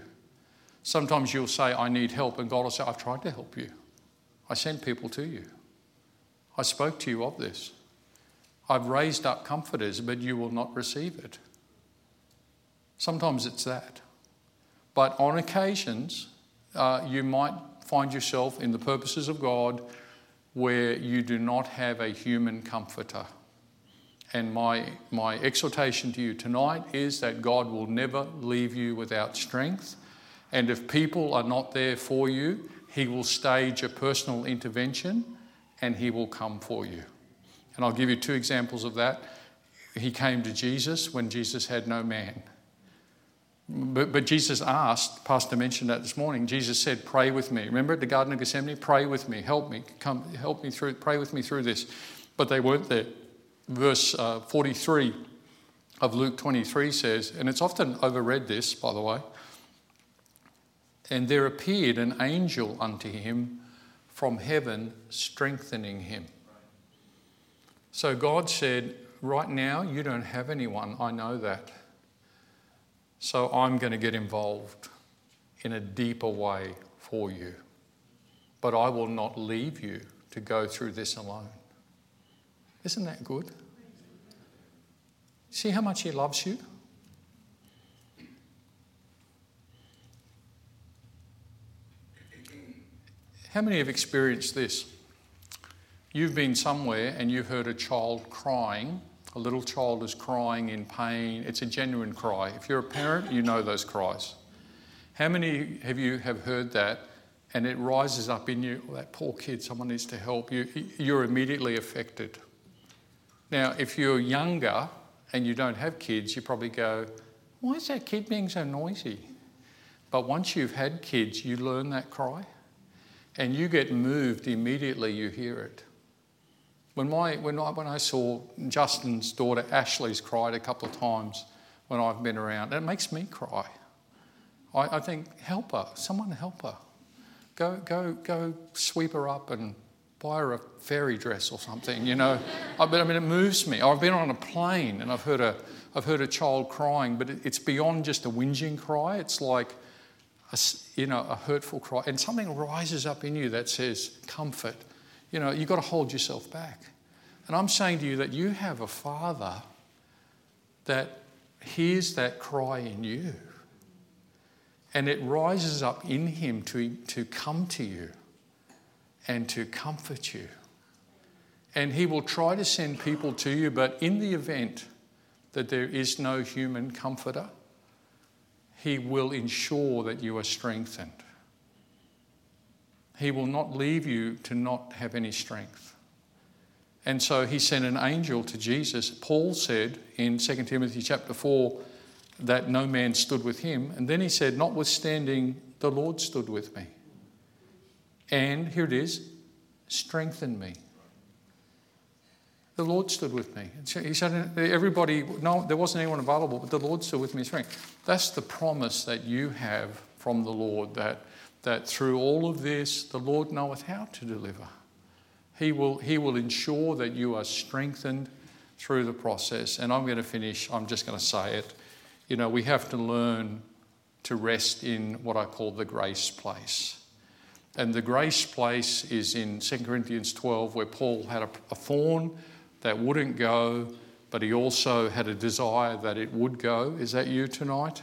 [SPEAKER 1] Sometimes you'll say, I need help, and God will say, I've tried to help you. I sent people to you. I spoke to you of this. I've raised up comforters, but you will not receive it. Sometimes it's that. But on occasions, uh, you might find yourself in the purposes of God where you do not have a human comforter. And my, my exhortation to you tonight is that God will never leave you without strength. And if people are not there for you, He will stage a personal intervention and He will come for you. And I'll give you two examples of that. He came to Jesus when Jesus had no man. But, but, Jesus asked, Pastor mentioned that this morning. Jesus said, Pray with me. Remember at the Garden of Gethsemane? Pray with me. Help me. Come, help me through, pray with me through this. But they weren't there. Verse uh, 43 of Luke 23 says, and it's often overread this, by the way, and there appeared an angel unto him from heaven, strengthening him. So God said, Right now, you don't have anyone. I know that. So I'm going to get involved in a deeper way for you. But I will not leave you to go through this alone. Isn't that good? See how much He loves you? How many have experienced this? You've been somewhere and you've heard a child crying a little child is crying in pain. It's a genuine cry. If you're a parent, you know those cries. How many of you have heard that and it rises up in you, oh, that poor kid, someone needs to help you? You're immediately affected. Now, if you're younger and you don't have kids, you probably go, why is that kid being so noisy? But once you've had kids, you learn that cry and you get moved immediately, you hear it. When, my, when, I, when I saw Justin's daughter Ashley's cried a couple of times when I've been around, it makes me cry. I, I think, help her, someone help her. Go, go, go sweep her up and buy her a fairy dress or something, you know. *laughs* I, I mean, it moves me. I've been on a plane and I've heard a, I've heard a child crying, but it's beyond just a whinging cry. It's like, a, you know, a hurtful cry. And something rises up in you that says, comfort, you know, you've got to hold yourself back. And I'm saying to you that you have a father that hears that cry in you. And it rises up in him to, to come to you and to comfort you. And he will try to send people to you, but in the event that there is no human comforter, he will ensure that you are strengthened. He will not leave you to not have any strength. And so he sent an angel to Jesus. Paul said in 2 Timothy chapter 4 that no man stood with him. And then he said, Notwithstanding, the Lord stood with me. And here it is strengthen me. The Lord stood with me. He said, Everybody, no, there wasn't anyone available, but the Lord stood with me. Strength. That's the promise that you have from the Lord that that through all of this, the Lord knoweth how to deliver. He will, he will ensure that you are strengthened through the process. And I'm going to finish, I'm just going to say it. You know, we have to learn to rest in what I call the grace place. And the grace place is in 2 Corinthians 12, where Paul had a, a thorn that wouldn't go, but he also had a desire that it would go. Is that you tonight?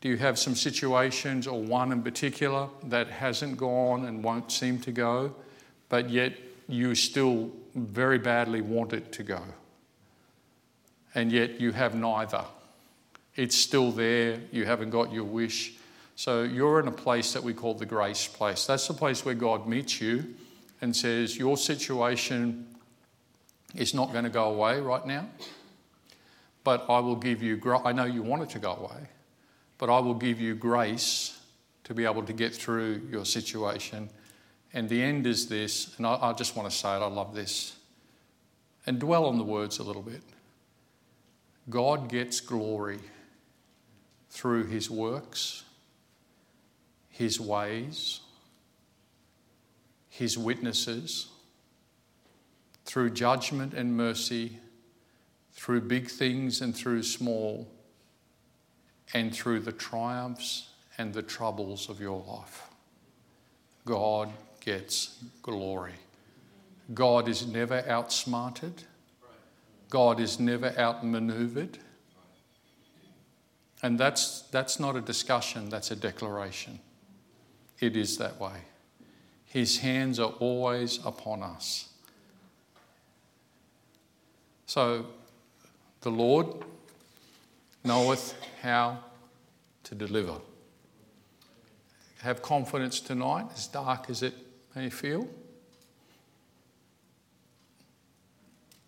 [SPEAKER 1] Do you have some situations, or one in particular, that hasn't gone and won't seem to go, but yet you still very badly want it to go? And yet you have neither. It's still there, you haven't got your wish. So you're in a place that we call the grace place. That's the place where God meets you and says, Your situation is not going to go away right now, but I will give you, I know you want it to go away, but I will give you grace to be able to get through your situation. And the end is this, and I, I just want to say it, I love this. And dwell on the words a little bit. God gets glory through his works, his ways, his witnesses, through judgment and mercy, through big things and through small, and through the triumphs and the troubles of your life. God gets glory. God is never outsmarted. God is never outmaneuvered. And that's, that's not a discussion, that's a declaration. It is that way. His hands are always upon us. So the Lord knoweth how to deliver. Have confidence tonight, as dark as it may feel.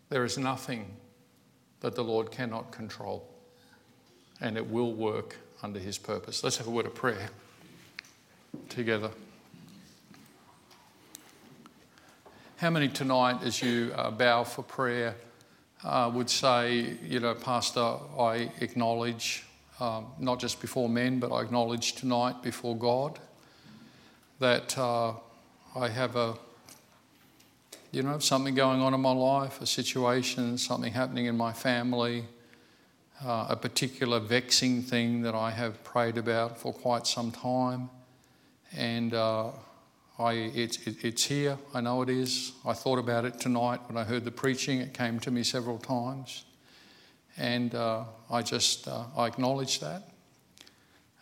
[SPEAKER 1] There is nothing that the Lord cannot control, and it will work under His purpose. Let's have a word of prayer together. How many tonight, as you uh, bow for prayer, uh, would say, you know, Pastor, I acknowledge, um, not just before men, but I acknowledge tonight before God that uh, I have a, you know, something going on in my life, a situation, something happening in my family, uh, a particular vexing thing that I have prayed about for quite some time. And uh, I, it's, it, it's here. I know it is. I thought about it tonight when I heard the preaching. It came to me several times. And uh, I just, uh, I acknowledge that.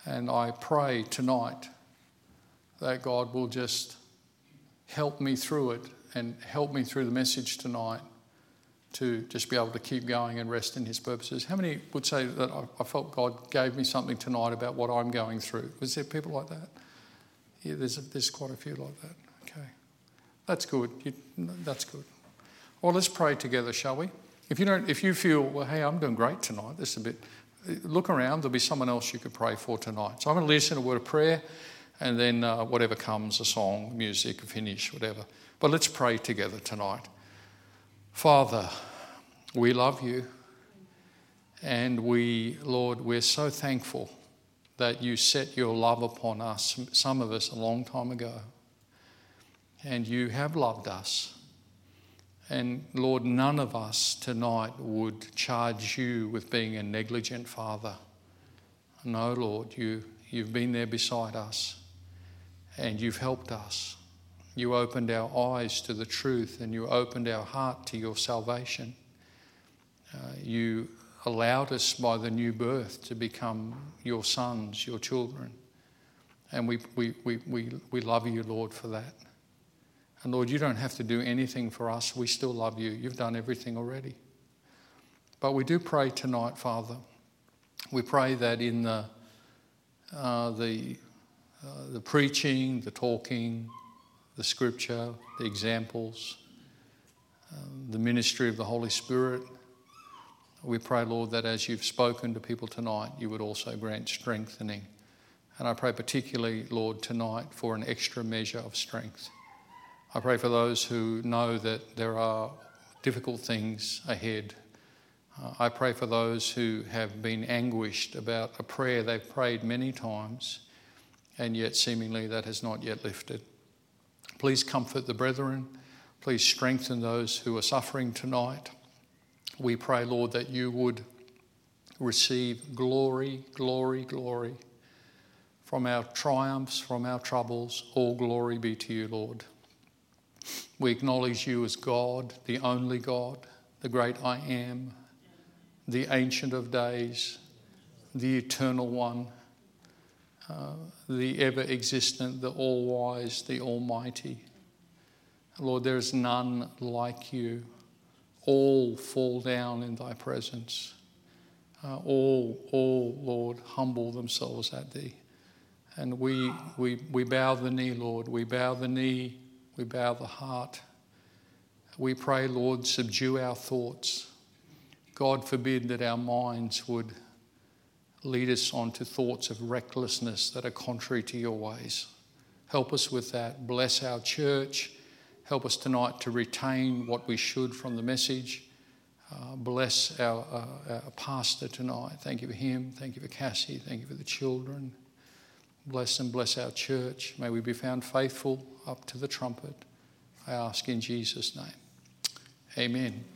[SPEAKER 1] And I pray tonight that God will just help me through it and help me through the message tonight to just be able to keep going and rest in His purposes. How many would say that I, felt God gave me something tonight about what I'm going through? Was there people like that? Yeah, there's, there's quite a few like that. Okay. That's good. You, that's good. Well, let's pray together, shall we? If you, don't, if you feel, well, hey, I'm doing great tonight, this is a bit, look around, there'll be someone else you could pray for tonight. So I'm going to listen a word of prayer and then uh, whatever comes, a song, music, a finish, whatever. But let's pray together tonight. Father, we love you. And we, Lord, we're so thankful that you set your love upon us, some of us a long time ago. And you have loved us. And Lord, none of us tonight would charge you with being a negligent father. No, Lord, you, you've been there beside us and you've helped us. You opened our eyes to the truth and you opened our heart to your salvation. Uh, you allowed us by the new birth to become your sons, your children. And we, we, we, we, we love you, Lord, for that. And Lord, you don't have to do anything for us. We still love you. You've done everything already. But we do pray tonight, Father. We pray that in the, uh, the, uh, the preaching, the talking, the scripture, the examples, uh, the ministry of the Holy Spirit, we pray, Lord, that as you've spoken to people tonight, you would also grant strengthening. And I pray particularly, Lord, tonight for an extra measure of strength. I pray for those who know that there are difficult things ahead. Uh, I pray for those who have been anguished about a prayer they've prayed many times, and yet seemingly that has not yet lifted. Please comfort the brethren. Please strengthen those who are suffering tonight. We pray, Lord, that you would receive glory, glory, glory from our triumphs, from our troubles. All glory be to you, Lord. We acknowledge you as God, the only God, the great I am, the Ancient of Days, the Eternal One, uh, the ever existent, the all wise, the Almighty. Lord, there is none like you all fall down in thy presence. Uh, all, all, Lord, humble themselves at thee. And we, we, we bow the knee, Lord. We bow the knee. We bow the heart. We pray, Lord, subdue our thoughts. God forbid that our minds would lead us on to thoughts of recklessness that are contrary to your ways. Help us with that. Bless our church. Help us tonight to retain what we should from the message. Uh, bless our, uh, our, pastor tonight. Thank you for him. Thank you for Cassie. Thank you for the children. Bless and bless our church. May we be found faithful up to the trumpet. I ask in Jesus' name. Amen.